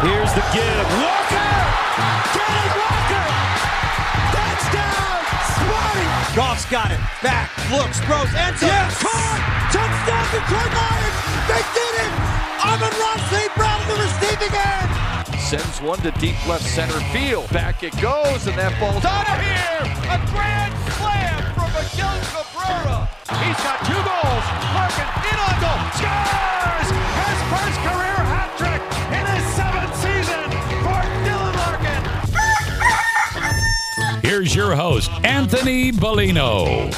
Here's the give. Walker. Kenny Walker. Touchdown. Sparty. Goff's got it. Back, looks, throws, ends up. Yes. Caught. Touchdown Detroit Lions. They did it. Amon-Ra St. Brown the receiving end. Sends one to deep left center field. Back it goes, and that ball's out of here. A grand slam from Miguel Cabrera. He's got two goals. Larkin in on goal. Scores! His first career Here's your host, Anthony Bellino.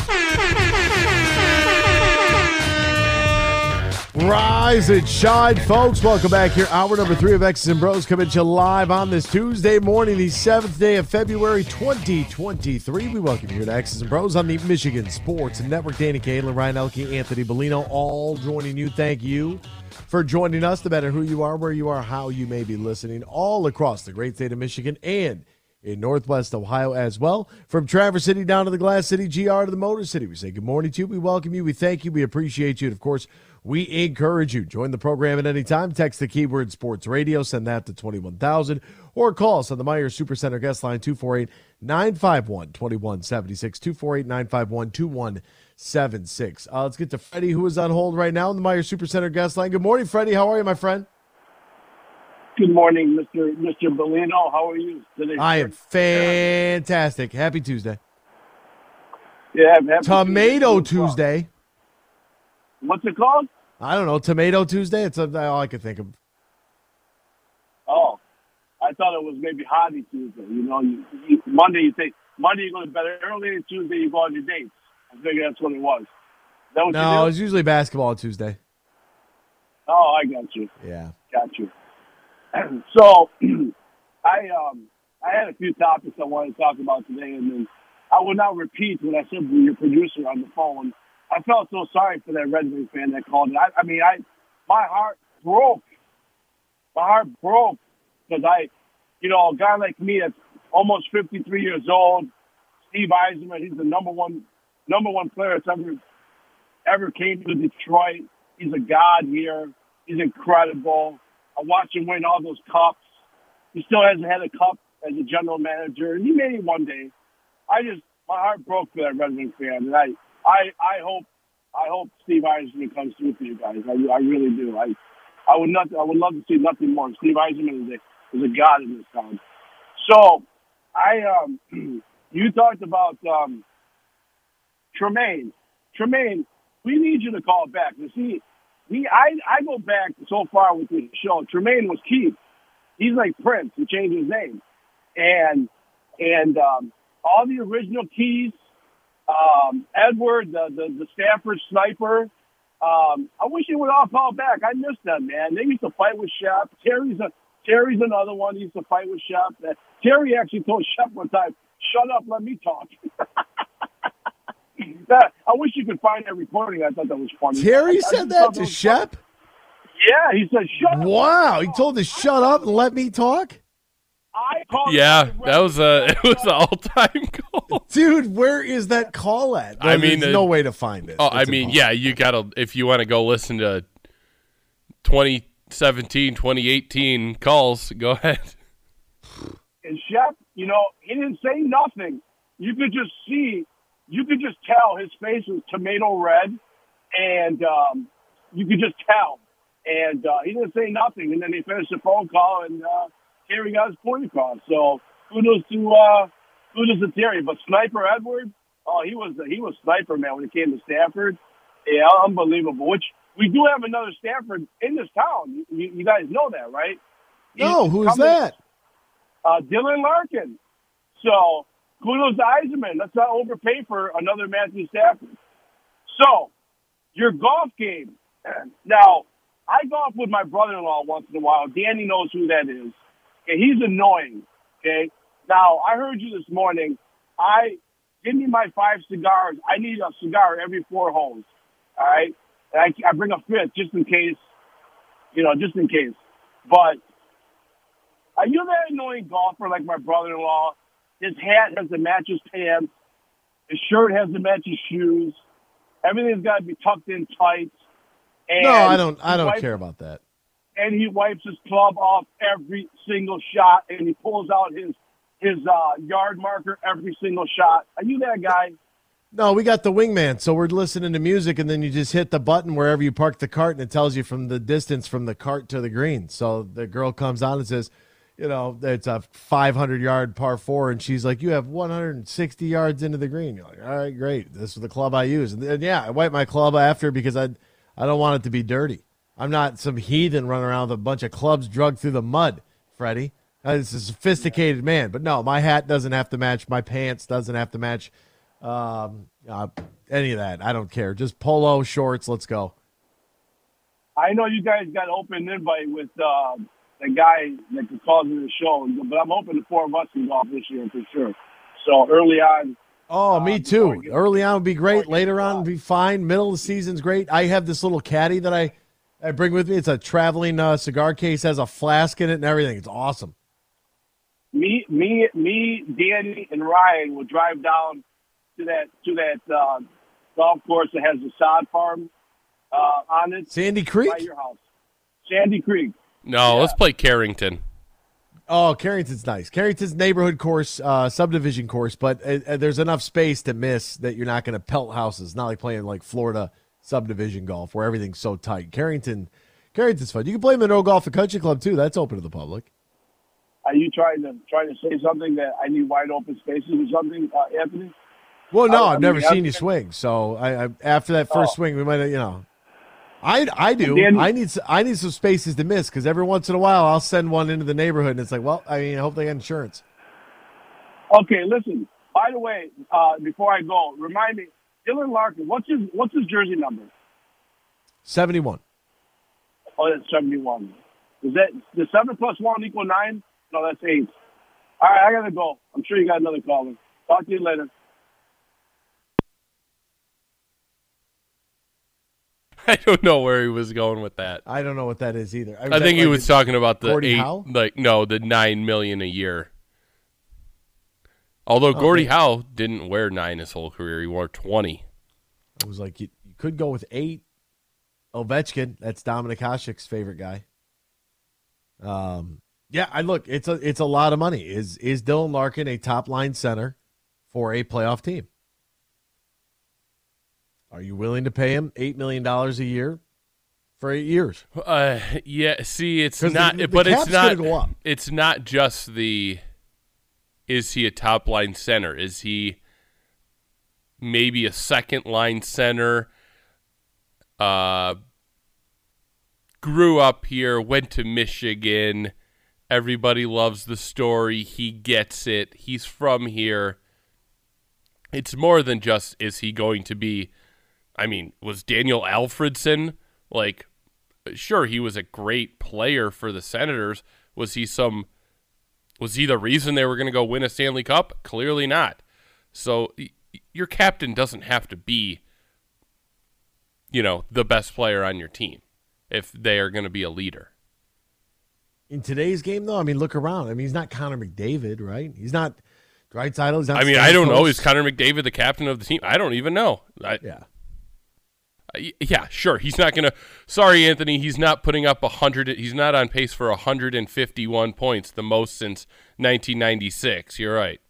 Rise and shine, folks. Welcome back here. Hour number three of X's and Bros coming to you live on this Tuesday morning, the 7th day of February 2023. We welcome you here to X's and Bros on the Michigan Sports Network. Danny Cahalan, Ryan Elke, Anthony Bellino, all joining you. Thank you for joining us. No matter who you are, where you are, how you may be listening, all across the great state of Michigan and in Northwest Ohio as well. From Traverse City down to the Glass City, GR to the Motor City. We say good morning to you. We welcome you. We thank you. We appreciate you. And of course, we encourage you. Join the program at any time. Text the keyword sports radio. Send that to 21,000 or call us on the Meijer Supercenter guest line 248 951 2176. 248 951 2176. Uh, Let's get to Freddie, who is on hold right now on the Meijer Supercenter guest line. Good morning, Freddie. How are you, my friend? Good morning, Mr. Mr. Bellino. How are you today? I am fantastic. Happy Tuesday. Yeah, I'm happy Tomato to- Tuesday. What's it called? I don't know. Tomato Tuesday. It's uh, all I could think of. Oh, I thought it was maybe Hobby Tuesday. You know, you, you, Monday you take Monday you go to bed early, and Tuesday you go on your dates. I figure that's what it was. That what No, it's usually basketball Tuesday. Oh, I got you. Yeah. Got you. so, I um I had a few topics I wanted to talk about today, and then I will not repeat what I said to your producer on the phone. I felt so sorry for that Red Wing fan that called it. I, I mean, I my heart broke. My heart broke because I, you know, a guy like me that's almost 53 years old, Steve Yzerman, he's the number one number one player that's ever ever came to Detroit. He's a god here. He's incredible. I watched him win all those cups. He still hasn't had a cup as a general manager, and he may one day. I just my heart broke for that Red Wing fan, and I I I hope I hope Steve Yzerman comes through for you guys. I, I really do. I I would not I would love to see nothing more. Steve Yzerman is a is a god in this town. So I um you talked about um Tremaine. Tremaine, we need you to call back. You see, he I I go back so far with this show. Tremaine was Keith. He's like Prince. He changed his name. And and um all the original keys, um, Edward, the, the the Stafford sniper. Um, I wish he would all call back. I miss them, man. They used to fight with Shep. Terry's a Terry's another one. He used to fight with Shep. Terry actually told Shep one time, "Shut up, let me talk." that, I wish you could find that recording. I thought that was funny. Terry I- I said just that to was Shep? Yeah, he said, "Shut up." Wow. He told to shut up and let me talk? I called Yeah, that was a it was an all time goal. Dude, where is that call at? I mean, there's uh, no way to find it. Oh, I mean, impossible. yeah, you gotta if you want to go listen to 2017, 2018 calls, go ahead. And Shep, you know, he didn't say nothing. You could just see, you could just tell his face was tomato red, and um, you could just tell. And uh, he didn't say nothing. And then he finished the phone call, and uh, Terry got his point across. So kudos to uh, kudos to Terry. But Sniper Edward, oh, he was he was sniper man when it came to Stafford. Yeah, unbelievable. Which we do have another Stafford in this town. You, you guys know that, right? No, who's that? uh, Dylan Larkin. So kudos to Yzerman. Let's not overpay for another Matthew Stafford. So your golf game. Now, I golf with my brother-in-law once in a while. Danny knows who that is. Okay, he's annoying. Okay. Now I heard you this morning. I give me my five cigars. I need a cigar every four holes. All right. And I, I bring a fifth just in case. You know, just in case. But are you that annoying golfer like my brother-in-law? His hat has to match his pants. His shirt has to match his shoes. Everything's got to be tucked in tight. And No, I don't. I don't wipes- care about that. And he wipes his club off every single shot, and he pulls out his his uh, yard marker every single shot. Are you that guy? No, we got the wingman, so we're listening to music, and then you just hit the button wherever you park the cart, and it tells you from the distance from the cart to the green. So the girl comes on and says, you know, it's a 500 yard par four, and she's like, you have 160 yards into the green. You're like, all right, great. This is the club I use. And then, yeah, I wipe my club after because I, I don't want it to be dirty. I'm not some heathen running around with a bunch of clubs drugged through the mud, Freddie. Uh, It's a sophisticated man, but no, my hat doesn't have to match. My pants doesn't have to match um, uh, any of that. I don't care. Just polo shorts. Let's go. I know you guys got open invite with uh, the guy that could call me the show, but I'm hoping the four of us can golf this year for sure. So early on, Oh, Uh, me too. Early on would be great. Later on would be fine. Middle of the season's great. I have this little caddy that I, I bring with me. It's a traveling uh, cigar case, has a flask in it and everything. It's awesome. me, me, me, Danny, and Ryan will drive down to that to that uh, golf course that has the sod farm uh, on it Sandy Creek? by your house, Sandy Creek. No, let's play Carrington. Oh, Carrington's nice. Carrington's neighborhood course, uh, subdivision course, but uh, uh, there's enough space to miss that you're not going to pelt houses. Not like playing like Florida subdivision golf where everything's so tight. Carrington, Carrington's fun. You can play Monroe Golf and Country Club too. That's open to the public. Are you trying to trying to say something that I need wide open spaces or something, uh, Anthony? Well, no, I- I I've never mean, seen you swing. So I, I after that first Oh. swing, we might, have, you know, I I do. Danny- I need I need some spaces to miss because every once in a while I'll send one into the neighborhood and it's like, well, I mean, I hope they got insurance. Okay, listen. By the way, uh, before I go, remind me, Dylan Larkin. What's his What's his jersey number? Seventy one. Oh, that's seventy one. Is that the seven plus one equal nine? No, that's eight. All right, I gotta go. I'm sure you got another caller. Talk to you later. I don't know where he was going with that. I don't know what that is either. I think he was talking about the Gordie eight, Howe? like no, the nine million a year. Although Gordie Howe didn't wear nine his whole career, he wore twenty. It was like you, you could go with eight. Ovechkin, that's Dominik Hasek's favorite guy. Um, yeah, I look, it's a it's a lot of money. Is is Dylan Larkin a top line center for a playoff team? Are you willing to pay him eight million dollars a year for eight years? Uh, yeah. See, it's not, the but it's not. go up. It's not just the. Is he a top line center? Is he maybe a second line center? Uh, grew up here, went to Michigan. Everybody loves the story. He gets it. He's from here. It's more than just is he going to be I mean, was Daniel Alfredsson like sure he was a great player for the Senators. Was he some was he the reason they were going to go win a Stanley Cup? Clearly not. So y- your captain doesn't have to be you know, the best player on your team if they are going to be a leader. In today's game, though, I mean, look around. I mean, he's not Connor McDavid, right? He's not Draisaitl. He's not. I mean, I don't know. Is Connor McDavid the captain of the team? I don't even know. I, Yeah. Yeah, sure. He's not going to. Sorry, Anthony. He's not putting up a hundred. He's not on pace for 151 points, the most since 1996. You're right.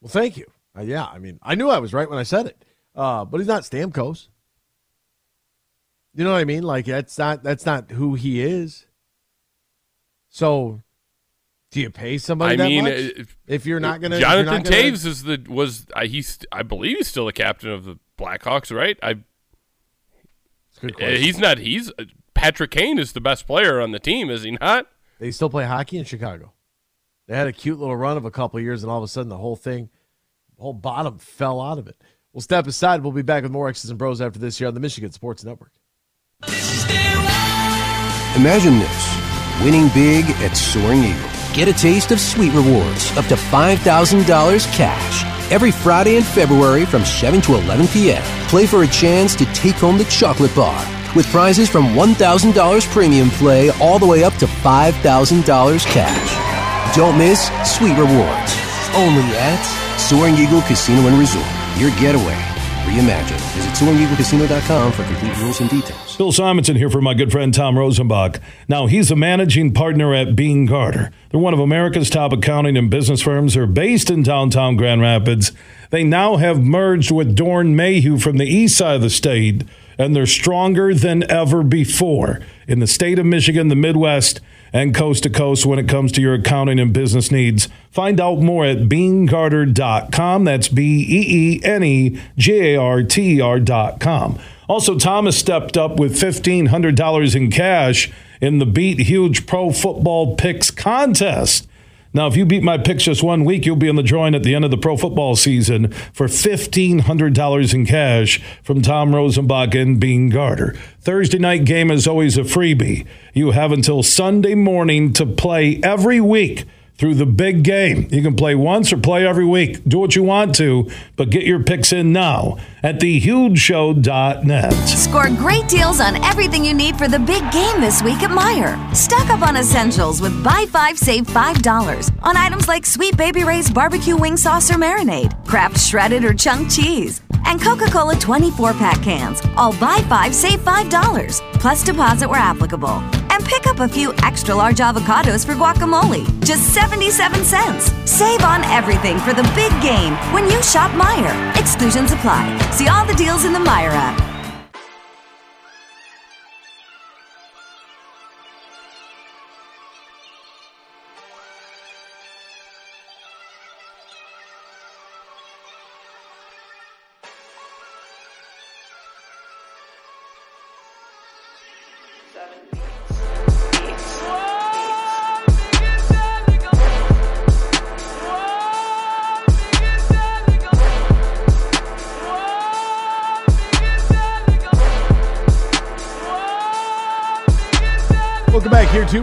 Well, thank you. Uh, yeah, I mean, I knew I was right when I said it. Uh, but he's not Stamkos. You know what I mean? Like that's not that's not who he is. So, do you pay somebody I that mean, much uh, if you're not going to? Jonathan Toews is the was uh, he's I believe he's still the captain of the Blackhawks, right? I Good uh, he's not. He's uh, Patrick Kane is the best player on the team, is he not? They still play hockey in Chicago. They had a cute little run of a couple of years, and all of a sudden, the whole thing, the whole bottom fell out of it. We'll step aside. We'll be back with more X's and Bros after this here on the Michigan Sports Network. Imagine this. winning big at Soaring Eagle. Get a taste of sweet rewards up to $5,000 cash every Friday in February from 7 to 11 p.m. Play for a chance to take home the chocolate bar with prizes from $1,000 premium play all the way up to $5,000 cash. Don't miss Sweet Rewards. Only at Soaring Eagle Casino and Resort. Your getaway reimagined. Visit SoaringEagleCasino.com for complete rules and details. Bill Simonson here for my good friend Tom Rosenbach. Now, he's a managing partner at Beene Garter. They're one of America's top accounting and business firms. They're based in downtown Grand Rapids. They now have merged with Doeren Mayhew from the east side of the state, and they're stronger than ever before in the state of Michigan, the Midwest, and coast to coast when it comes to your accounting and business needs. Find out more at beenegarter.com. That's B E E N E G A R T R.com. Also, Thomas stepped up with $1,500 in cash in the Beat Huge Pro Football Picks contest. Now, if you beat my picks just one week, you'll be in the drawing at the end of the pro football season for $1,500 in cash from Tom Rosenbach and Beene Garter. Thursday night game is always a freebie. You have until Sunday morning to play every week through the big game. You can play once or play every week. Do what you want to, but get your picks in now at thehugeshow.net. Score great deals on everything you need for the big game this week at Meijer. Stock up on essentials with buy five, save five dollars on items like Sweet Baby Ray's barbecue wing sauce or marinade, Kraft shredded or chunk cheese, and Coca-Cola 24 pack cans. All buy five, save five dollars plus deposit where applicable. And pick up a few extra large avocados for guacamole. Just 77 cents. Save on everything for the big game when you shop Meijer. Exclusions apply. See all the deals in the Meijer app. Welcome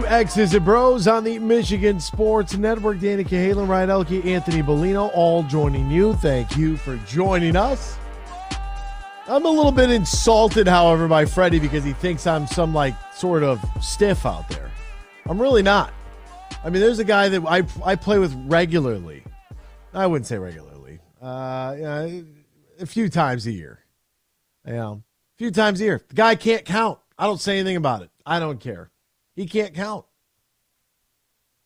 to X's and Bros on the Michigan Sports Network. Danny Cahalan, Ryan Elke, Anthony Bellino, all joining you. Thank you for joining us. I'm a little bit insulted, however, by Freddie because he thinks I'm some like sort of stiff out there. I'm really not. I mean, there's a guy that I I play with regularly. I wouldn't say regularly. Uh, a few times a year. You know, a few times a year. The guy can't count. I don't say anything about it. I don't care. He can't count.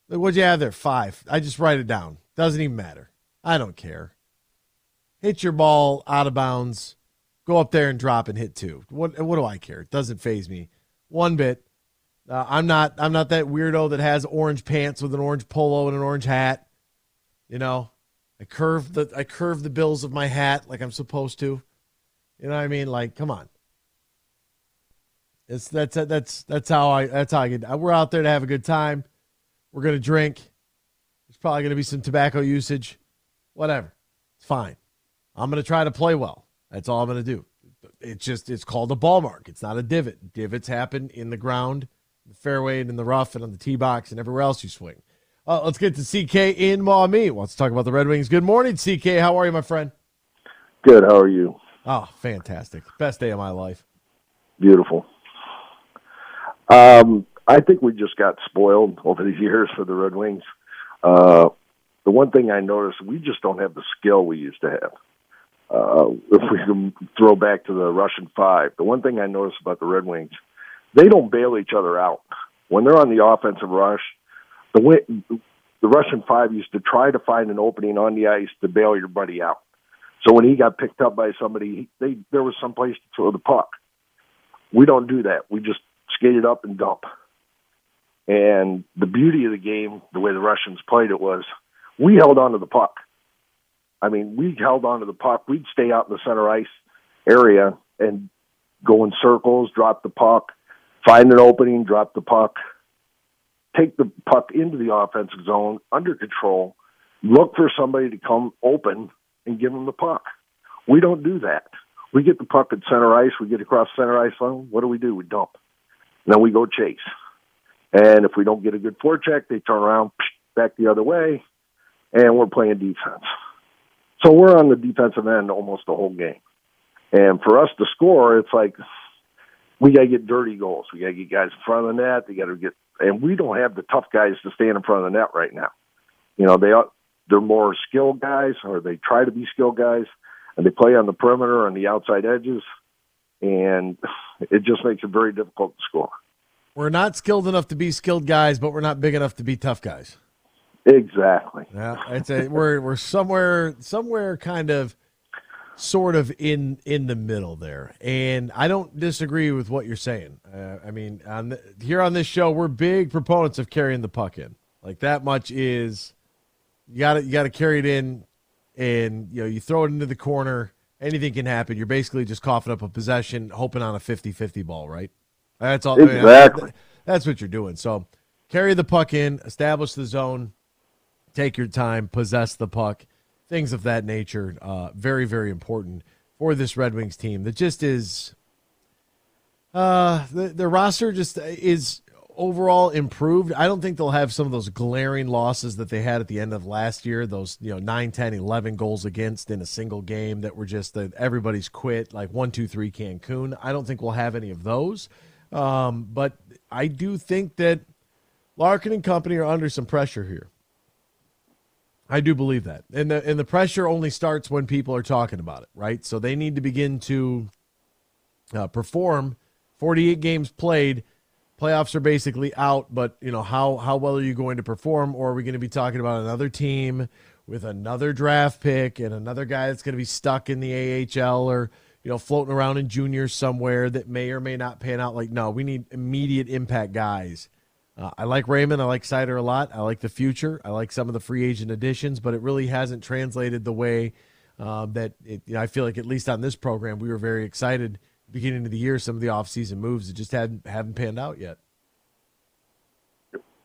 What'd you have there? Five. I just write it down. Doesn't even matter. I don't care. Hit your ball out of bounds. Go up there and drop and hit two. What what do I care? It doesn't phase me one bit. Uh, I'm not I'm not that weirdo that has orange pants with an orange polo and an orange hat. You know, I curve the I curve the bills of my hat like I'm supposed to. You know what I mean? Like, come on. It's that's that's that's how I that's how I get. We're out there to have a good time. We're gonna drink. There's probably gonna be some tobacco usage. Whatever. It's fine. I'm gonna try to play well. That's all I'm gonna do. It's just it's called a ball mark. It's not a divot. Divots happen in the ground, the fairway, and in the rough, and on the tee box, and everywhere else you swing. Uh, let's get to CK in Maumee. Wants to talk about the Red Wings. Good morning, CK. How are you, my friend? Good. How are you? Oh, fantastic. Best day of my life. Beautiful. Um, I think we just got spoiled over the years for the Red Wings. Uh, the one thing I noticed, we just don't have the skill we used to have. Uh, if we can throw back to the Russian Five, the one thing I noticed about the Red Wings, they don't bail each other out when they're on the offensive rush. The way, the Russian Five used to try to find an opening on the ice to bail your buddy out. So when he got picked up by somebody, they there was some place to throw the puck. We don't do that. We just skate it up and dump. And the beauty of the game, the way the Russians played it was, we held on to the puck. I mean, we held on to the puck. We'd stay out in the center ice area and go in circles, drop the puck, find an opening, drop the puck, take the puck into the offensive zone under control, look for somebody to come open and give them the puck. We don't do that. We get the puck at center ice. We get across center ice line. What do we do? We dump. Then we go chase. And if we don't get a good forecheck, they turn around back the other way, and we're playing defense. So we're on the defensive end almost the whole game. And for us to score, it's like we got to get dirty goals. We got to get guys in front of the net. They got to get, and we don't have the tough guys to stand in front of the net right now. You know, they are they're more skilled guys, or they try to be skilled guys, and they play on the perimeter and the outside edges, and it just makes it very difficult to score. We're not skilled enough to be skilled guys, but we're not big enough to be tough guys. Exactly. Yeah, it's a we're we're somewhere somewhere kind of sort of in in the middle there, and I don't disagree with what you're saying. Uh, I mean, on the, here on this show, we're big proponents of carrying the puck in. Like that much is you got to you got to carry it in, and you know you throw it into the corner. Anything can happen. You're basically just coughing up a possession, hoping on a 50-50 ball, right? That's all. Exactly. I mean, that's what you're doing. So carry the puck in, establish the zone, take your time, possess the puck, things of that nature. Uh, very, very important for this Red Wings team that just is. Uh, the, the roster just is overall improved. I don't think they'll have some of those glaring losses that they had at the end of last year, those, you know, 9, 10, 11 goals against in a single game that were just that everybody's quit, like 1, 2, 3 Cancun. I don't think we'll have any of those. Um, but I do think that Larkin and company are under some pressure here. I do believe that. And the and the pressure only starts when people are talking about it, right? So they need to begin to uh, perform 48 games played playoffs are basically out, but you know how how well are you going to perform, or are we going to be talking about another team with another draft pick and another guy that's going to be stuck in the AHL or you know floating around in juniors somewhere that may or may not pan out? Like, no, we need immediate impact guys. Uh, I like Raymond. I like Seider a lot. I like the future. I like some of the free agent additions, but it really hasn't translated the way uh, that it, you know, I feel like at least on this program we were very excited beginning of the year, some of the offseason moves that just hadn't haven't panned out yet.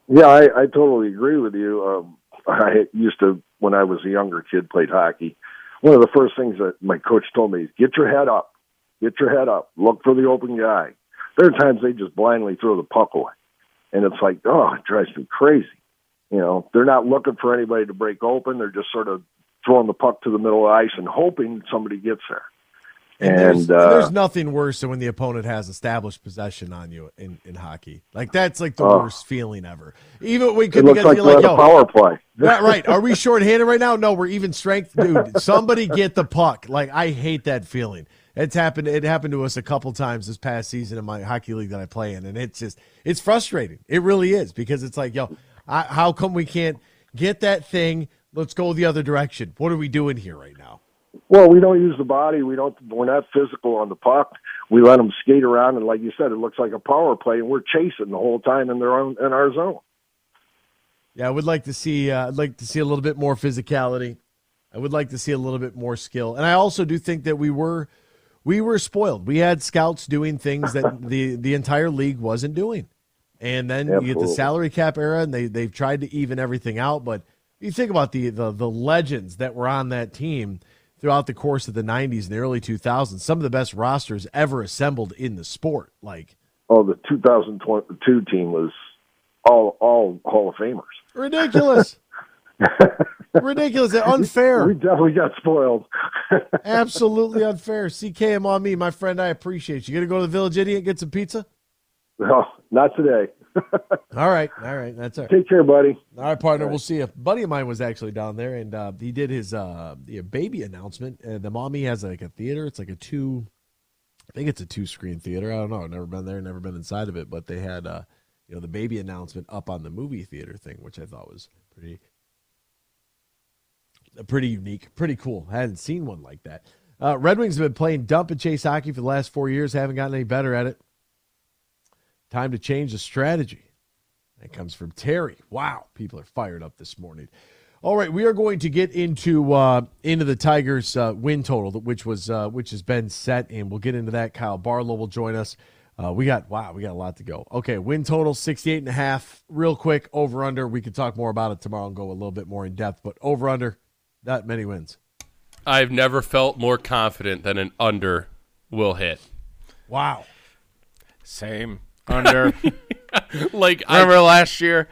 Yeah, I, I totally agree with you. Um, I used to, when I was a younger kid, played hockey. One of the first things that my coach told me is get your head up, get your head up, look for the open guy. There are times they just blindly throw the puck away, and it's like, oh, it drives me crazy. You know, they're not looking for anybody to break open. They're just sort of throwing the puck to the middle of the ice and hoping somebody gets there. And, there's, uh, there's, nothing worse than when the opponent has established possession on you in, in hockey. Like that's like the uh, worst feeling ever. Even we could because like you're like, Yo, power play. right, right. Are we shorthanded right now? No, we're even strength, dude. Somebody get the puck. Like I hate that feeling. It's happened. It happened to us a couple times this past season in my hockey league that I play in, and it's just it's frustrating. It really is because it's like, yo, I, how come we can't get that thing? Let's go the other direction. What are we doing here right now? Well, we don't use the body. We don't. We're not physical on the puck. We let them skate around, and like you said, it looks like a power play, and we're chasing the whole time in their own in our zone. Yeah, I would like to see. Uh, I'd like to see a little bit more physicality. I would like to see a little bit more skill, and I also do think that we were we were spoiled. We had scouts doing things that the the entire league wasn't doing, and then Absolutely. you get the salary cap era, and they they've tried to even everything out. But you think about the the the legends that were on that team throughout the course of the 90s and the early 2000s. Some of the best rosters ever assembled in the sport. Like, oh, the 2002 team was all all Hall of Famers. Ridiculous. Ridiculous. Unfair. We definitely got spoiled. Absolutely unfair. CK in Maumee, my friend. I appreciate you. You gonna go to the Village Idiot and get some pizza? No, not today. all right, all right, that's all right. Take care, buddy. All right, partner. All right. We'll see you. buddy of mine was actually down there, and uh, he did his uh, baby announcement. And the Maumee has like a theater. It's like a two, I think it's a two screen theater. I don't know. I've never been there, never been inside of it, but they had uh, you know the baby announcement up on the movie theater thing, which I thought was pretty, pretty unique, pretty cool. I hadn't seen one like that. Uh, Red Wings have been playing dump and chase hockey for the last four years. Haven't gotten any better at it. Time to change the strategy. That comes from Terry. Wow, people are fired up this morning. All right, we are going to get into uh, into the Tigers' uh, win total, which was uh, which has been set, and we'll get into that. Kyle Barlow will join us. Uh, we got wow, we got a lot to go. Okay, win total 68 and a half. Real quick, over under. We could talk more about it tomorrow and go a little bit more in depth, but over under that many wins. I've never felt more confident than an under will hit. Wow. Same. Under. like remember I, last year?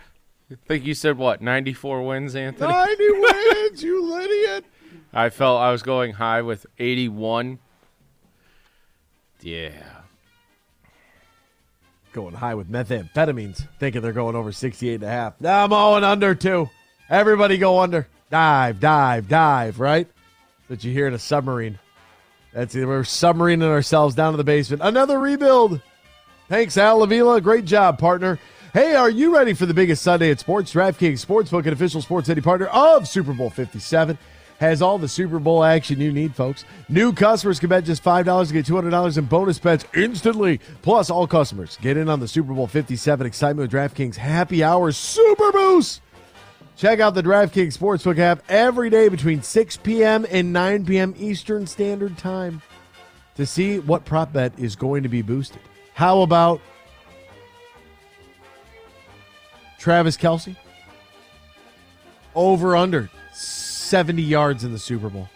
I think you said what? 94 wins, Anthony. 90 wins, you idiot. I felt I was going high with 81. Yeah. Going high with methamphetamines, thinking they're going over 68 and a half. Now I'm going under two. Everybody go under. Dive, dive, dive, right? That you hear in a submarine. That's it. We're submarining ourselves down to the basement. Another rebuild. Thanks, Al Avila. Great job, partner. Hey, are you ready for the biggest Sunday at sports? DraftKings Sportsbook, an official sports city partner of Super Bowl 57 has all the Super Bowl action you need, folks. New customers can bet just $5 to get $200 in bonus bets instantly. Plus, all customers get in on the Super Bowl 57 excitement with DraftKings Happy Hour Super Boost. Check out the DraftKings Sportsbook app every day between 6 p.m. and 9 p.m. Eastern Standard Time to see what prop bet is going to be boosted. How about Travis Kelce? Over under 70 yards in the Super Bowl.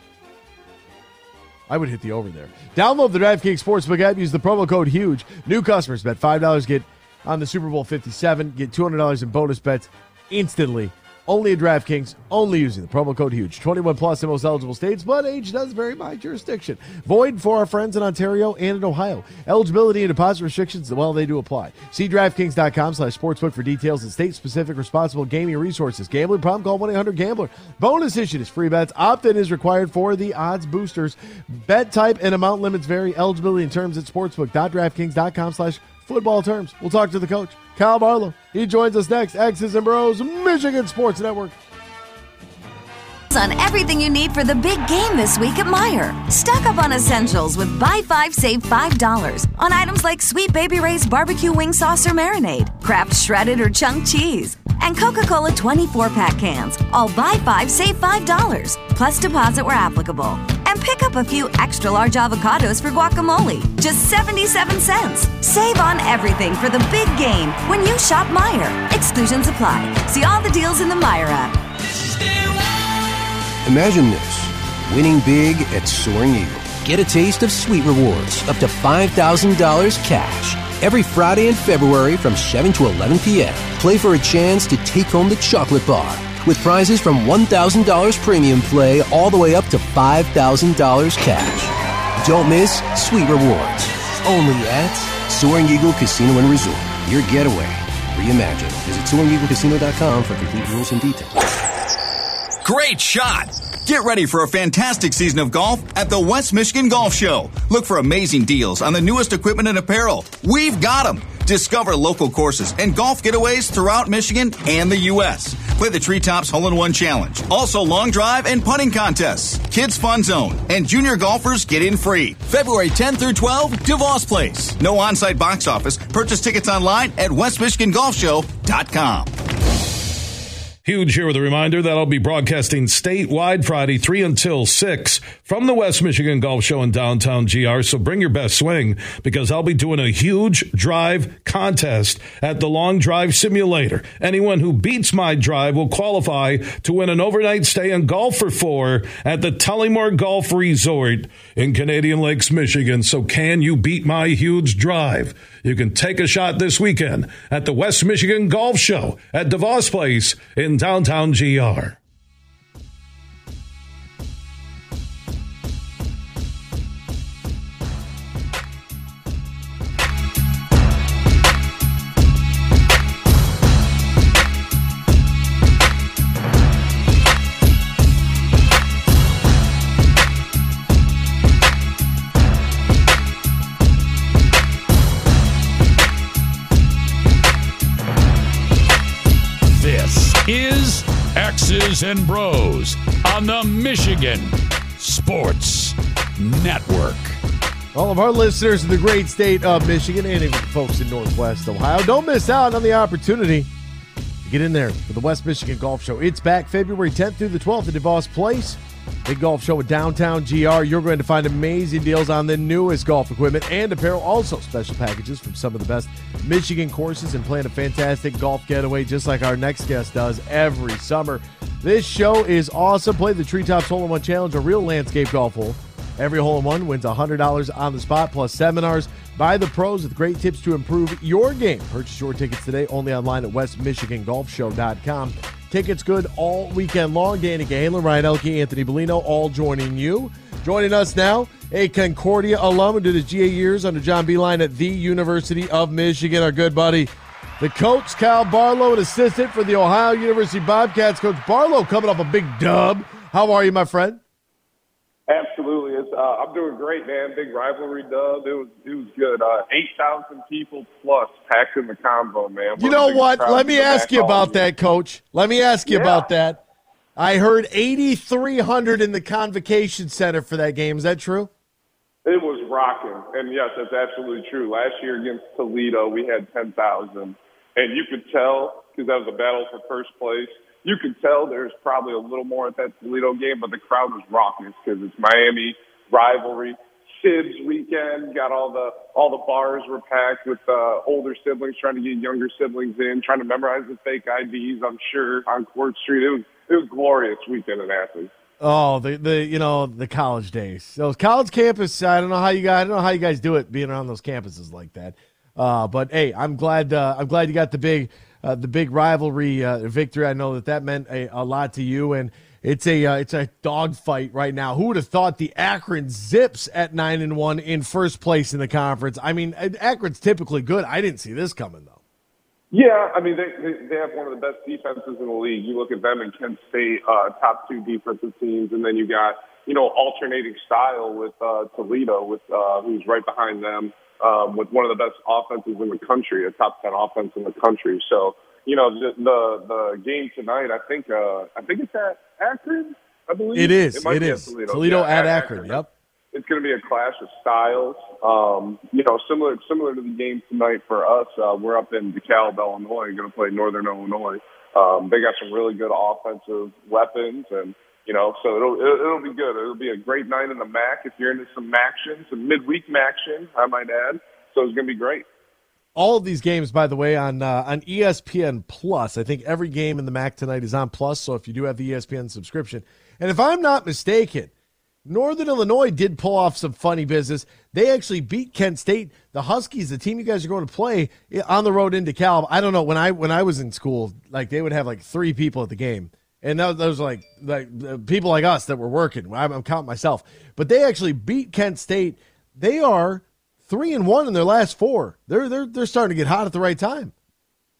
I would hit the over there. Download the DraftKings Sportsbook app. Use the promo code HUGE. New customers bet $5. Get on the Super Bowl 57. Get $200 in bonus bets instantly only at DraftKings, only using the promo code HUGE. 21 plus in most eligible states, but age does vary by jurisdiction. Void for our friends in Ontario and in Ohio. Eligibility and deposit restrictions, well, they do apply. See DraftKings.com slash sportsbook for details and state-specific responsible gaming resources. Gambling problem? Call 1-800-GAMBLER. Bonus issue is free bets. Opt-in is required for the odds boosters. Bet type and amount limits vary. Eligibility and terms at sportsbook.draftkings.com slash football terms. We'll talk to the coach, Kyle Barlow. He joins us next. X's and Bros, Michigan Sports Network. On everything you need for the big game this week at Meijer. Stock up on essentials with buy five, save $5 on items like Sweet Baby Ray's barbecue wing sauce or marinade, Kraft shredded or chunk cheese, and Coca Cola 24 pack cans. All buy five, save $5, plus deposit where applicable and pick up a few extra large avocados for guacamole. Just 77 cents. Save on everything for the big game when you shop Meijer. Exclusions apply. See all the deals in the Meijer app. Imagine this winning big at Soaring Eagle. Get a taste of sweet rewards up to $5,000 cash. Every Friday in February from 7 to 11 p.m. Play for a chance to take home the chocolate bar with prizes from $1,000 premium play all the way up to $5,000 cash. Don't miss Sweet Rewards. Only at Soaring Eagle Casino and Resort. Your getaway. Reimagine. Visit SoaringEagleCasino.com for complete rules and details. Great shot! Get ready for a fantastic season of golf at the West Michigan Golf Show. Look for amazing deals on the newest equipment and apparel. We've got them. Discover local courses and golf getaways throughout Michigan and the U.S. Play the Treetops Hole in One Challenge. Also, long drive and putting contests. Kids Fun Zone. And junior golfers get in free. February 10 through 12, DeVos Place. No on site box office. Purchase tickets online at WestMichiganGolfShow.com. Huge here with a reminder that I'll be broadcasting statewide Friday, 3 until 6 from the West Michigan Golf Show in downtown GR. So bring your best swing because I'll be doing a huge drive contest at the Long Drive Simulator. Anyone who beats my drive will qualify to win an overnight stay and golf for four at the Tullymore Golf Resort in Canadian Lakes, Michigan. So can you beat my huge drive? You can take a shot this weekend at the West Michigan Golf Show at DeVos Place in downtown GR. X's and Bros on the Michigan Sports Network. All of our listeners in the great state of Michigan and even folks in Northwest Ohio, don't miss out on the opportunity to get in there for the West Michigan Golf Show. It's back February 10th through the 12th at DeVos Place. Big golf show at downtown GR. You're going to find amazing deals on the newest golf equipment and apparel. Also, special packages from some of the best Michigan courses and plan a fantastic golf getaway just like our next guest does every summer. This show is awesome. Play the Treetops Hole in One Challenge, a real landscape golf hole. Every hole in one wins $100 on the spot, plus seminars, by the pros with great tips to improve your game. Purchase your tickets today only online at westmichigangolfshow.com. Tickets good all weekend long. Danny Cahalan, Ryan Elke, Anthony Bellino, all joining you. Joining us now, a Concordia alum who did his GA years under John Beilein at the University of Michigan, our good buddy, the coach, Kyle Barlow, an assistant for the Ohio University Bobcats. Coach Barlow coming off a big dub. How are you, my friend? Absolutely, it's, uh, I'm doing great, man. Big rivalry dub. It was it was good. Uh, Eight thousand people plus packed in the combo, man. You know what? Let me ask you about that, Coach. Let me ask you Yeah. about that. I heard 8,300 in the Convocation Center for that game. Is that true? It was rocking, and yes, that's absolutely true. Last year against Toledo, we had ten thousand, and you could tell because that was a battle for first place. You could tell there's probably a little more at that Toledo game, but the crowd was rocking because it's Miami rivalry. Sibs weekend got all the all the bars were packed with uh, older siblings trying to get younger siblings in, trying to memorize the fake IDs. I'm sure on Court Street, it was it was glorious weekend in Athens. Oh, the the you know the college days, those college campus. I don't know how you guys. I don't know how you guys do it being around those campuses like that. Uh, but hey, I'm glad. Uh, I'm glad you got the big uh, the big rivalry uh, victory. I know that that meant a, a lot to you, and it's a uh, it's a dogfight right now. Who would have thought the Akron Zips at nine and one in first place in the conference? I mean, Akron's typically good. I didn't see this coming though. Yeah, I mean they, they they have one of the best defenses in the league. You look at them and Kent State, uh, top two defensive teams, and then you got you know alternating style with uh, Toledo, with uh, who's right behind them, um, with one of the best offenses in the country, a top ten offense in the country. So you know the the, the game tonight, I think uh, I think it's at Akron, I believe It is. It be at. Toledo, Toledo Yeah, at Akron. Yep. it's going to be a clash of styles. Um, you know, similar similar to the game tonight for us. Uh, we're up in DeKalb, Illinois, going to play Northern Illinois. Um, they got some really good offensive weapons, and you know, so it'll it'll, be good. It'll be a great night in the MAC if you're into some action, some midweek action, I might add. So it's going to be great. all of these games, by the way, on uh, on ESPN Plus. I think every game in the MAC tonight is on Plus. So if you do have the ESPN subscription, and if I'm not mistaken, Northern Illinois did pull off some funny business. They actually beat Kent State. The Huskies, the team you guys are going to play eh, on the road in DeKalb. I don't know when I when I was in school, like they would have like three people at the game. And those, those like like uh, people like us that were working. I'm, I'm counting myself, but they actually beat Kent State. They are three and one in their last four. They're they're they're starting to get hot at the right time.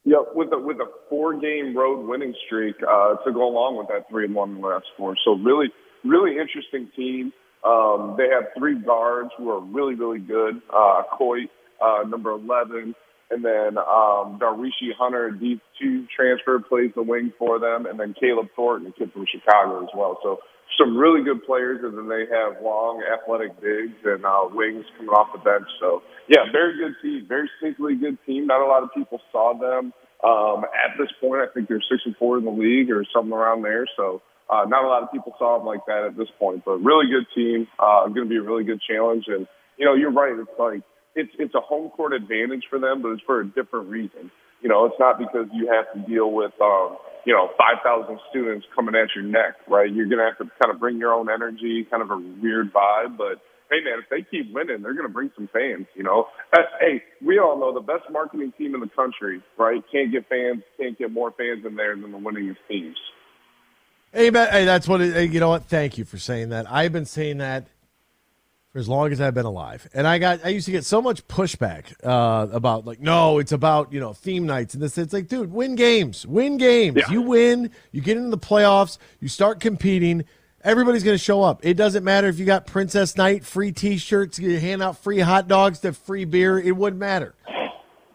Yeah, with a with a four game road winning streak uh, to go along with that three and one in the last four. So really, really interesting team. Um, they have three guards who are really, really good. Uh, Coit, uh, number eleven, and then um, Darweshi Hunter, D two transfer, plays the wing for them, and then Caleb Thornton, a kid from Chicago as well. So some really good players, and then they have long, athletic bigs and uh, wings coming off the bench. So yeah, very good team, very sneakily good team. Not a lot of people saw them um, at this point. I think they're six and four in the league or something around there. So uh, not a lot of people saw them like that at this point, but really good team. Uh, going to be a really good challenge, and you know you're right. It's like it's it's a home court advantage for them, but it's for a different reason. You know, it's not because you have to deal with um, you know 5,000 students coming at your neck, right? You're to have to kind of bring your own energy, kind of a weird vibe, but hey man, if they keep winning, they're going to bring some fans. You know, hey, we all know the best marketing team in the country, right? Can't get fans, can't get more fans in there than the winningest teams. Hey, man, hey, that's what. It, you know what? Thank you for saying that. I've been saying that for as long as I've been alive, and I got. I used to get so much pushback uh, about like, no, it's about you know theme nights and this. It's like, dude, win games, win games. You win, you get into the playoffs, you start competing. Everybody's going to show up. It doesn't matter if you got Princess Night, free T-shirts, you hand out free hot dogs the free beer. It wouldn't matter.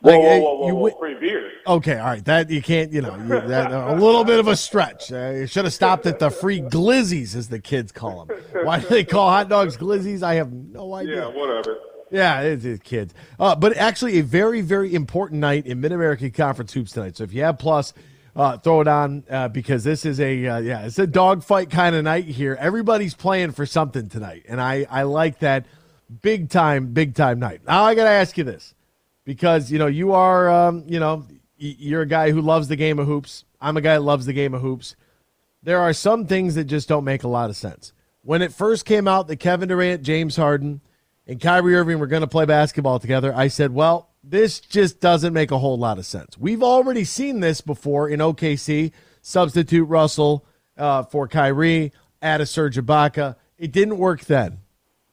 Whoa, Like, whoa, whoa, you whoa, free beer. Okay, all right. That you can't, you know, you, that, a little bit of a stretch. Uh, you should have stopped at the free glizzies, as the kids call them. Why do they call hot dogs glizzies? I have no idea. Yeah, whatever. Yeah, it's, it's kids. Uh, but actually, a very, very important night in Mid American Conference hoops tonight. So if you have plus, uh, throw it on uh, because this is a uh, yeah, it's a dogfight kind of night here. Everybody's playing for something tonight, and I I like that big time, big time night. Now I got to ask you this because you know you are um, you know you're a guy who loves the game of hoops. I'm a guy that loves the game of hoops. There are some things that just don't make a lot of sense. When it first came out that Kevin Durant, James Harden, and Kyrie Irving were going to play basketball together, I said, well, this just doesn't make a whole lot of sense. We've already seen this before in OKC. Substitute Russell uh, for Kyrie, add a Serge Ibaka. It didn't work then,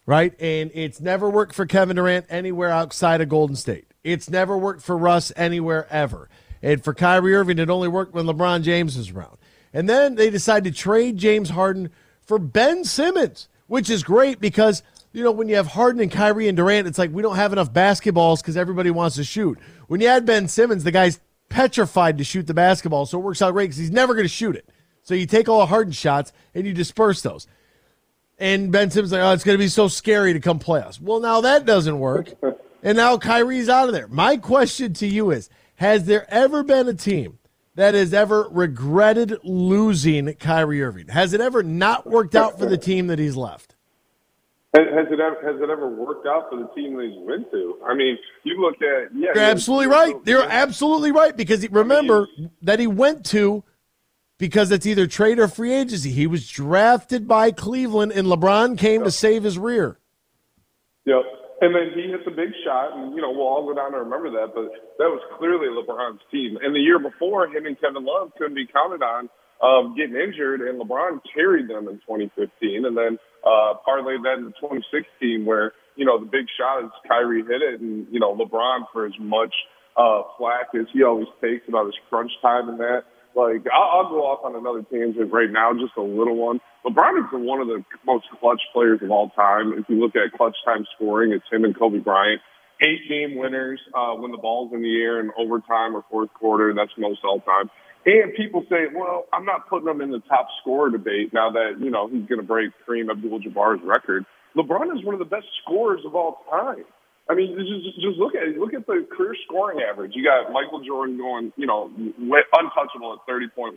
right? And it's never worked for Kevin Durant anywhere outside of Golden State. It's never worked for Russ anywhere ever. And for Kyrie Irving, it only worked when LeBron James was around. And then they decided to trade James Harden for Ben Simmons, which is great because – you know, when you have Harden and Kyrie and Durant, it's like we don't have enough basketballs because everybody wants to shoot. When you add Ben Simmons, the guy's petrified to shoot the basketball, so it works out great because he's never going to shoot it. So you take all the Harden shots and you disperse those. And Ben Simmons like, oh, it's going to be so scary to come play us. Well, now that doesn't work, and now Kyrie's out of there. My question to you is: Has there ever been a team that has ever regretted losing Kyrie Irving? Has it ever not worked out for the team that he's left? Has it ever has it ever worked out for the team that he's went to? I mean, you look at yeah. You're absolutely right. You're absolutely right because remember I mean, that he went to because it's either trade or free agency. He was drafted by Cleveland, and LeBron came to save his rear. Yep. And then he hit the big shot, and you know we'll all go down and remember that. But that was clearly LeBron's team. And the year before, him and Kevin Love couldn't be counted on um, getting injured, and LeBron carried them in 2015, and then uh, parlay that into 2016, where you know the big shot is Kyrie hit it, and you know LeBron for as much uh, flack as he always takes about his crunch time and that. Like I'll, I'll go off on another tangent right now, just a little one. LeBron is one of the most clutch players of all time. If you look at clutch time scoring, it's him and Kobe Bryant. Eight game winners uh, when the ball's in the air in overtime or fourth quarter. That's most all time. And people say, well, I'm not putting him in the top scorer debate now that, you know, he's going to break Kareem Abdul-Jabbar's record. LeBron is one of the best scorers of all time. I mean, just, just look at. Look at the career scoring average. You got Michael Jordan going, you know, untouchable at 30.1.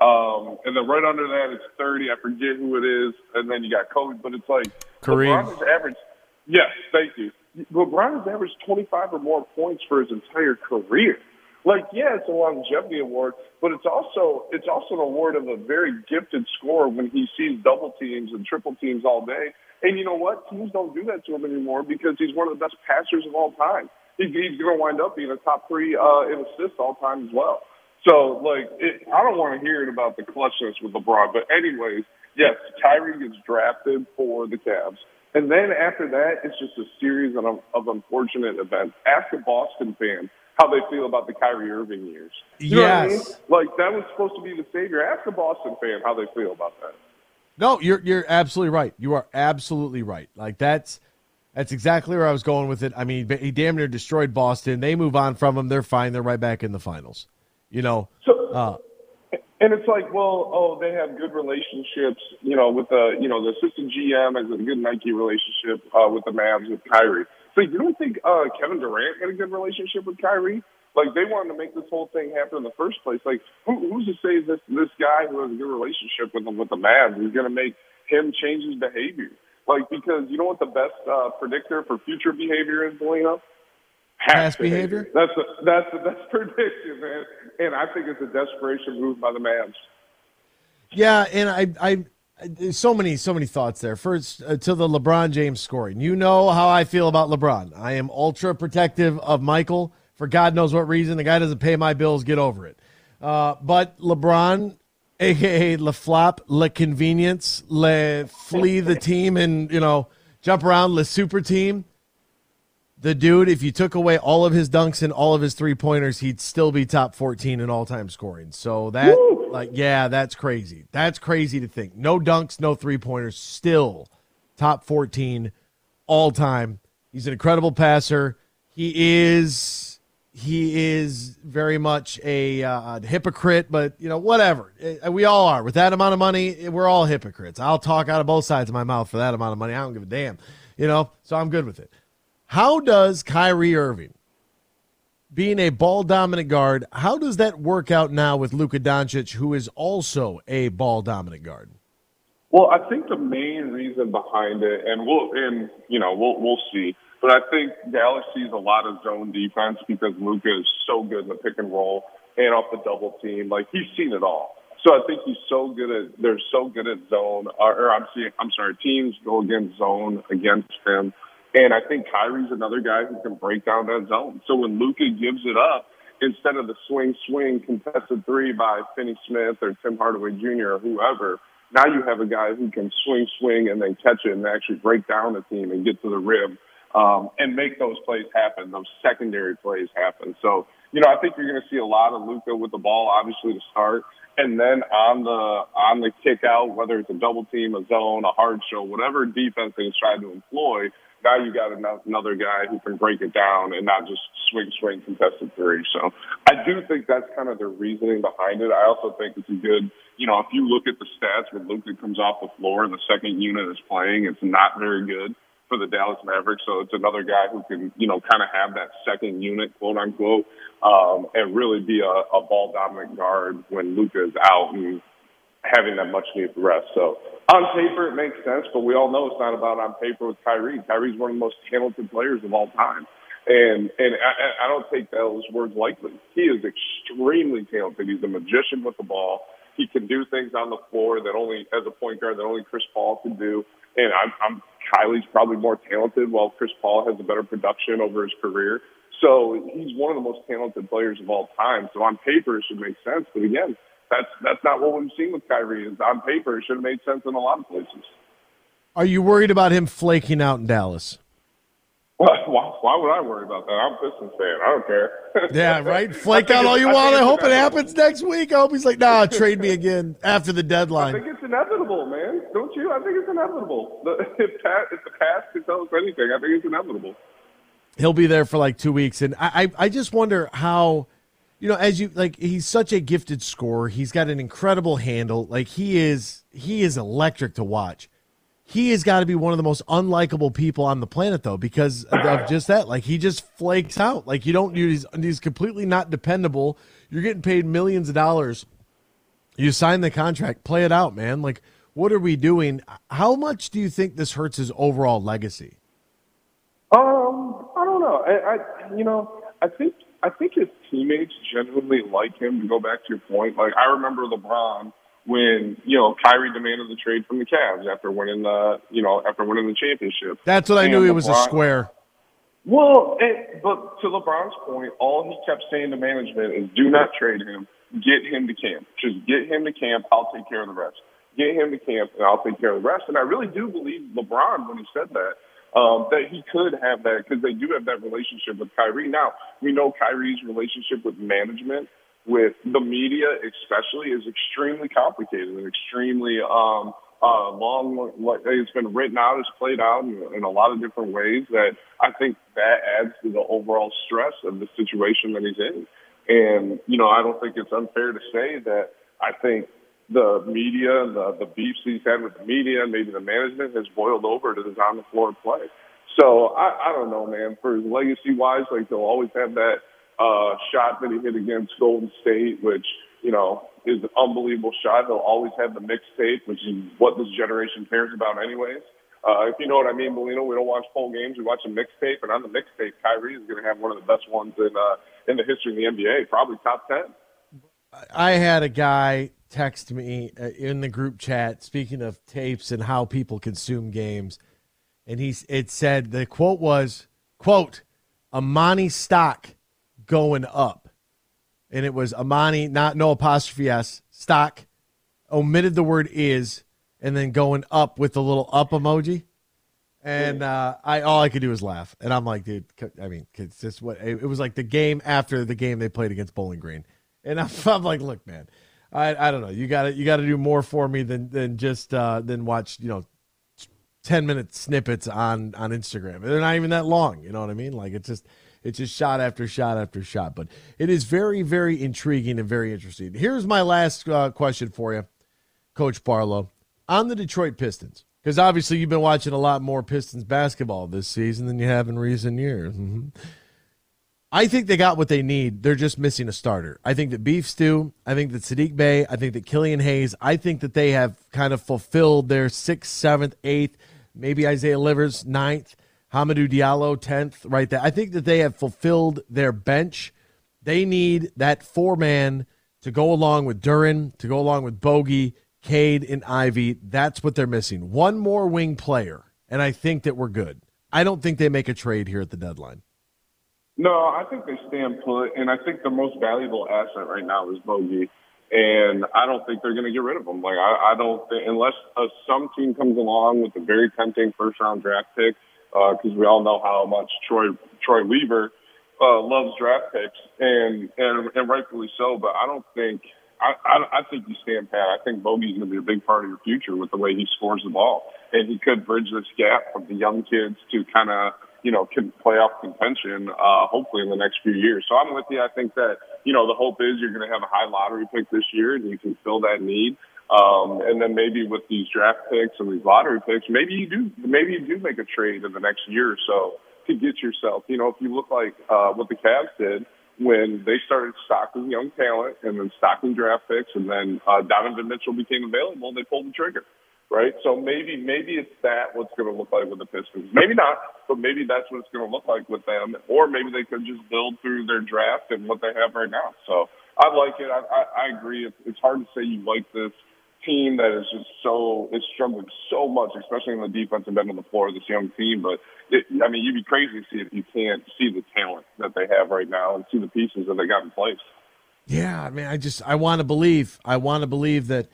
Um, and then right under that, it's 30. I forget who it is. And then you got Kobe, but it's like Kareem. LeBron has averaged. Yes, thank you. LeBron has averaged 25 or more points for his entire career. Like, yeah, it's a longevity award, but it's also it's also an award of a very gifted scorer when he sees double teams and triple teams all day. And you know what? Teams don't do that to him anymore because he's one of the best passers of all time. He, he's going to wind up being a top three uh, in assists all time as well. So, like, it, I don't want to hear it about the clutchness with LeBron, but anyways, yes, Kyrie gets drafted for the Cavs. And then after that, it's just a series of, of unfortunate events. Ask a Boston fan how they feel about the Kyrie Irving years. You yes. I mean? Like that was supposed to be the savior. Ask a Boston fan how they feel about that. No, you're you're absolutely right. You are absolutely right. Like that's that's exactly where I was going with it. I mean, he damn near destroyed Boston. They move on from him. They're fine. They're right back in the finals. You know. So, uh, and it's like, well, oh, they have good relationships. You know, with the you know the assistant GM has a good Nike relationship uh, with the Mavs with Kyrie. So you don't think uh, Kevin Durant had a good relationship with Kyrie? Like they wanted to make this whole thing happen in the first place. Like who, who's to say this this guy who has a good relationship with them with the Mavs is going to make him change his behavior? Like because you know what the best uh, predictor for future behavior is, Delina? Past behavior. behavior. That's a, that's the best prediction, man. And I think it's a desperation move by the Mavs. Yeah, and I I so many so many thoughts there first uh, to the lebron james scoring you know how i feel about lebron i am ultra protective of michael for god knows what reason the guy doesn't pay my bills get over it uh, but lebron aka le flop le convenience le flee the team and you know jump around le super team the dude, if you took away all of his dunks and all of his three pointers, he'd still be top 14 in all time scoring. So that, Woo! like, yeah, that's crazy. That's crazy to think. No dunks, no three pointers, still top 14 all time. He's an incredible passer. He is, he is very much a, uh, hypocrite, but you know, whatever. Uh, we all are. With that amount of money, we're all hypocrites. I'll talk out of both sides of my mouth for that amount of money. I don't give a damn, you know. So I'm good with it. How does Kyrie Irving, being a ball dominant guard, how does that work out now with Luka Doncic, who is also a ball dominant guard? Well, I think the main reason behind it, and we'll, and you know, we'll we'll see. But I think Dallas sees a lot of zone defense because Luka is so good in the pick and roll and off the double team. Like he's seen it all. So I think he's so good at they're so good at zone. Or, or I'm seeing, I'm sorry, teams go against zone against him And I think Kyrie's another guy who can break down that zone. So when Luka gives it up, instead of the swing swing contested three by Finney Smith or Tim Hardaway Jr. or whoever, now you have a guy who can swing swing and then catch it and actually break down the team and get to the rim um, and make those plays happen, those secondary plays happen. So, you know, I think you're going to see a lot of Luka with the ball, obviously to start, and then on the on the kick out, whether it's a double team, a zone, a hard show, whatever defense they try to employ, now you got another guy who can break it down and not just swing, swing, contested three. So I do think that's kind of the reasoning behind it. I also think it's a good, you know, if you look at the stats when Luka comes off the floor and the second unit is playing, it's not very good for the Dallas Mavericks. So it's another guy who can, you know, kind of have that second unit, quote unquote, um, and really be a, a ball dominant guard when Luka is out and having that much needed rest. So on paper, it makes sense, but we all know it's not about on paper with Kyrie. Kyrie's one of the most talented players of all time. And and I, I don't take those words lightly. He is extremely talented. He's a magician with the ball. He can do things on the floor that only, as a point guard, that only Chris Paul can do. And I'm, I'm Kylie's probably more talented, while Chris Paul has a better production over his career. So he's one of the most talented players of all time. So on paper, it should make sense. But again, that's that's not what we've seen with Kyrie. On paper, it should have made sense in a lot of places. Are you worried about him flaking out in Dallas? Why, why, would I worry about that? I'm a Pistons fan. I don't care. Yeah, right. Flake out all you I want. I hope it happens next week. I hope he's like, nah, trade me again after the deadline. I think it's inevitable, man. Don't you? I think it's inevitable. If, Pat, if the past can tell us anything, I think it's inevitable. He'll be there for like two weeks, and I, I, I just wonder how, you know, as you like, he's such a gifted scorer. He's got an incredible handle. Like he is, he is electric to watch. He has got to be one of the most unlikable people on the planet though because of just that. Like he just flakes out. Like you don't he's, he's completely not dependable. You're getting paid millions of dollars. You sign the contract. Play it out man. Like what are we doing? How much do you think this hurts his overall legacy? Um i don't know. I, I you know i think i think his teammates genuinely like him to go back to your point like i remember lebron when you know Kyrie demanded the trade from the Cavs after winning the you know after winning the championship. That's what I knew. he was a square. Well, it, but to LeBron's point, all he kept saying to management is, "Do not trade him. Get him to camp. Just get him to camp. I'll take care of the rest. Get him to camp, and I'll take care of the rest." And I really do believe LeBron when he said that. Um, that he could have that because they do have that relationship with Kyrie. Now we know Kyrie's relationship with management with the media, especially, is extremely complicated and extremely um, uh, long. It's been written out, it's played out in, in a lot of different ways. That I think that adds to the overall stress of the situation that he's in. And you know, I don't think it's unfair to say that I think the media, and the the beefs he's had with the media, maybe the management has boiled over to his on the floor play. So I, I don't know, man. For legacy wise, like they'll always have that uh, shot that he hit against Golden State, which, you know, is an unbelievable shot. They'll always have the mixtape, which is what this generation cares about anyways. Uh, if you know what I mean, Molino, we don't watch full games. We watch a mixtape, and on the mixtape, Kyrie is going to have one of the best ones in uh, in the history of the NBA, probably top ten. I had a guy text me uh, in the group chat. Speaking of tapes and how people consume games, and he it said the quote was quote Amani stock going up. And it was Amani, not no apostrophe S, stock, omitted the word is, and then going up with the little up emoji. And uh, I all I could do was laugh, and I'm like, dude, I mean, it's just what it was like the game after the game they played against Bowling Green, and I'm, I'm like, look, man, I, I don't know, you got to you got to do more for me than than just uh, than watch you know 10 minute snippets on on Instagram. They're not even that long, you know what I mean? Like it's just it's just shot after shot after shot. But it is very, very intriguing and very interesting. Here's my last uh, question for you, Coach Barlow. On the Detroit Pistons, because obviously you've been watching a lot more Pistons basketball this season than you have in recent years. I think they got what they need. They're just missing a starter. I think that Beef Stew, I think that Sadiq Bey, I think that Killian Hayes, I think that they have kind of fulfilled their sixth, seventh, eighth, maybe Isaiah Livers, ninth Hamidou Diallo, 10th, right there. I think that they have fulfilled their bench. They need that four man to go along with Duren, to go along with Bogey, Cade, and Ivy. That's what they're missing. One more wing player, and I think that we're good. I don't think they make a trade here at the deadline. No, I think they stand put, and I think the most valuable asset right now is Bogey, and I don't think they're going to get rid of him. Like I, I don't think unless uh, some team comes along with a very tempting first round draft pick, because uh, we all know how much Troy Troy Weaver uh, loves draft picks, and and and rightfully so. But I don't think I, I, I think you stand pat. I think Bogey's going to be a big part of your future with the way he scores the ball, and he could bridge this gap from the young kids to kind of you know can playoff contention. Uh, hopefully in the next few years. So I'm with you. I think that you know the hope is you're going to have a high lottery pick this year, and you can fill that need. Um, and then maybe with these draft picks and these lottery picks, maybe you do maybe you do make a trade in the next year or so to get yourself. You know, if you look like uh, what the Cavs did when they started stocking young talent and then stocking draft picks, and then uh, Donovan Mitchell became available, and they pulled the trigger, right? So maybe maybe it's that what's going to look like with the Pistons. Maybe not, but maybe that's what it's going to look like with them. Or maybe they could just build through their draft and what they have right now. So I like it. I, I, I agree. It's, it's hard to say you like this team that is just so is struggling so much, especially in the defensive end of the floor. This young team, but it, I mean, you'd be crazy to see if you can't see the talent that they have right now and see the pieces that they got in place. Yeah, I mean, I just I want to believe. I want to believe that.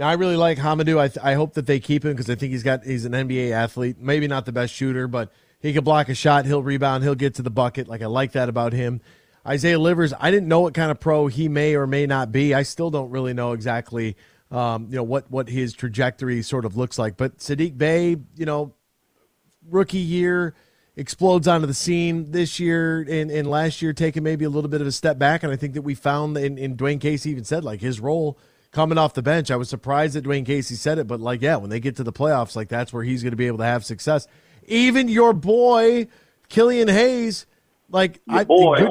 I really like Hamidou. I, th- I hope that they keep him because I think he's got he's an NBA athlete. Maybe not the best shooter, but he can block a shot. He'll rebound. He'll get to the bucket. Like I like that about him. Isaiah Livers. I didn't know what kind of pro he may or may not be. I still don't really know exactly um, you know what what his trajectory sort of looks like. But Sadiq Bey, you know, rookie year explodes onto the scene this year and, and last year taking maybe a little bit of a step back. And I think that we found in, in Dwane Casey even said like his role coming off the bench. I was surprised that Dwane Casey said it, but like, yeah, when they get to the playoffs, like that's where he's going to be able to have success. Even your boy, Killian Hayes, like I, good,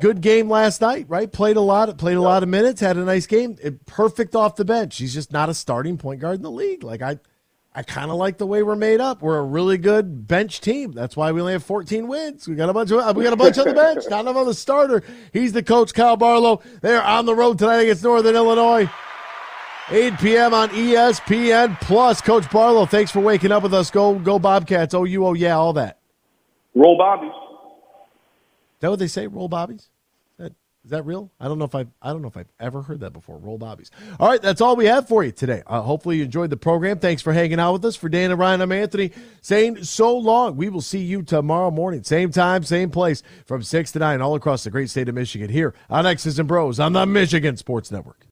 good game last night, right? Played a lot, played a lot of minutes, had a nice game. Eh, perfect off the bench. He's just not a starting point guard in the league. Like I, I kind of like the way we're made up. We're a really good bench team. That's why we only have 14 wins. We got a bunch of we got a bunch on the bench, not enough on the starter. He's the coach, Kyle Barlow. They're on the road tonight against Northern Illinois. 8 p.m. on ESPN Plus. Coach Barlow, thanks for waking up with us. Go, go Bobcats. Oh, you, oh yeah, all that. Roll Bobbies. Is that what they say? Roll Bobbies. Is that real? I don't know if I've I don't know if I've ever heard that before. Roll bobbies. All right, that's all we have for you today. Uh, hopefully you enjoyed the program. Thanks for hanging out with us. For Dan and Ryan, I'm Anthony saying so long. We will see you tomorrow morning, same time, same place, from six to nine, all across the great state of Michigan. Here on X's and Bros on the Michigan Sports Network.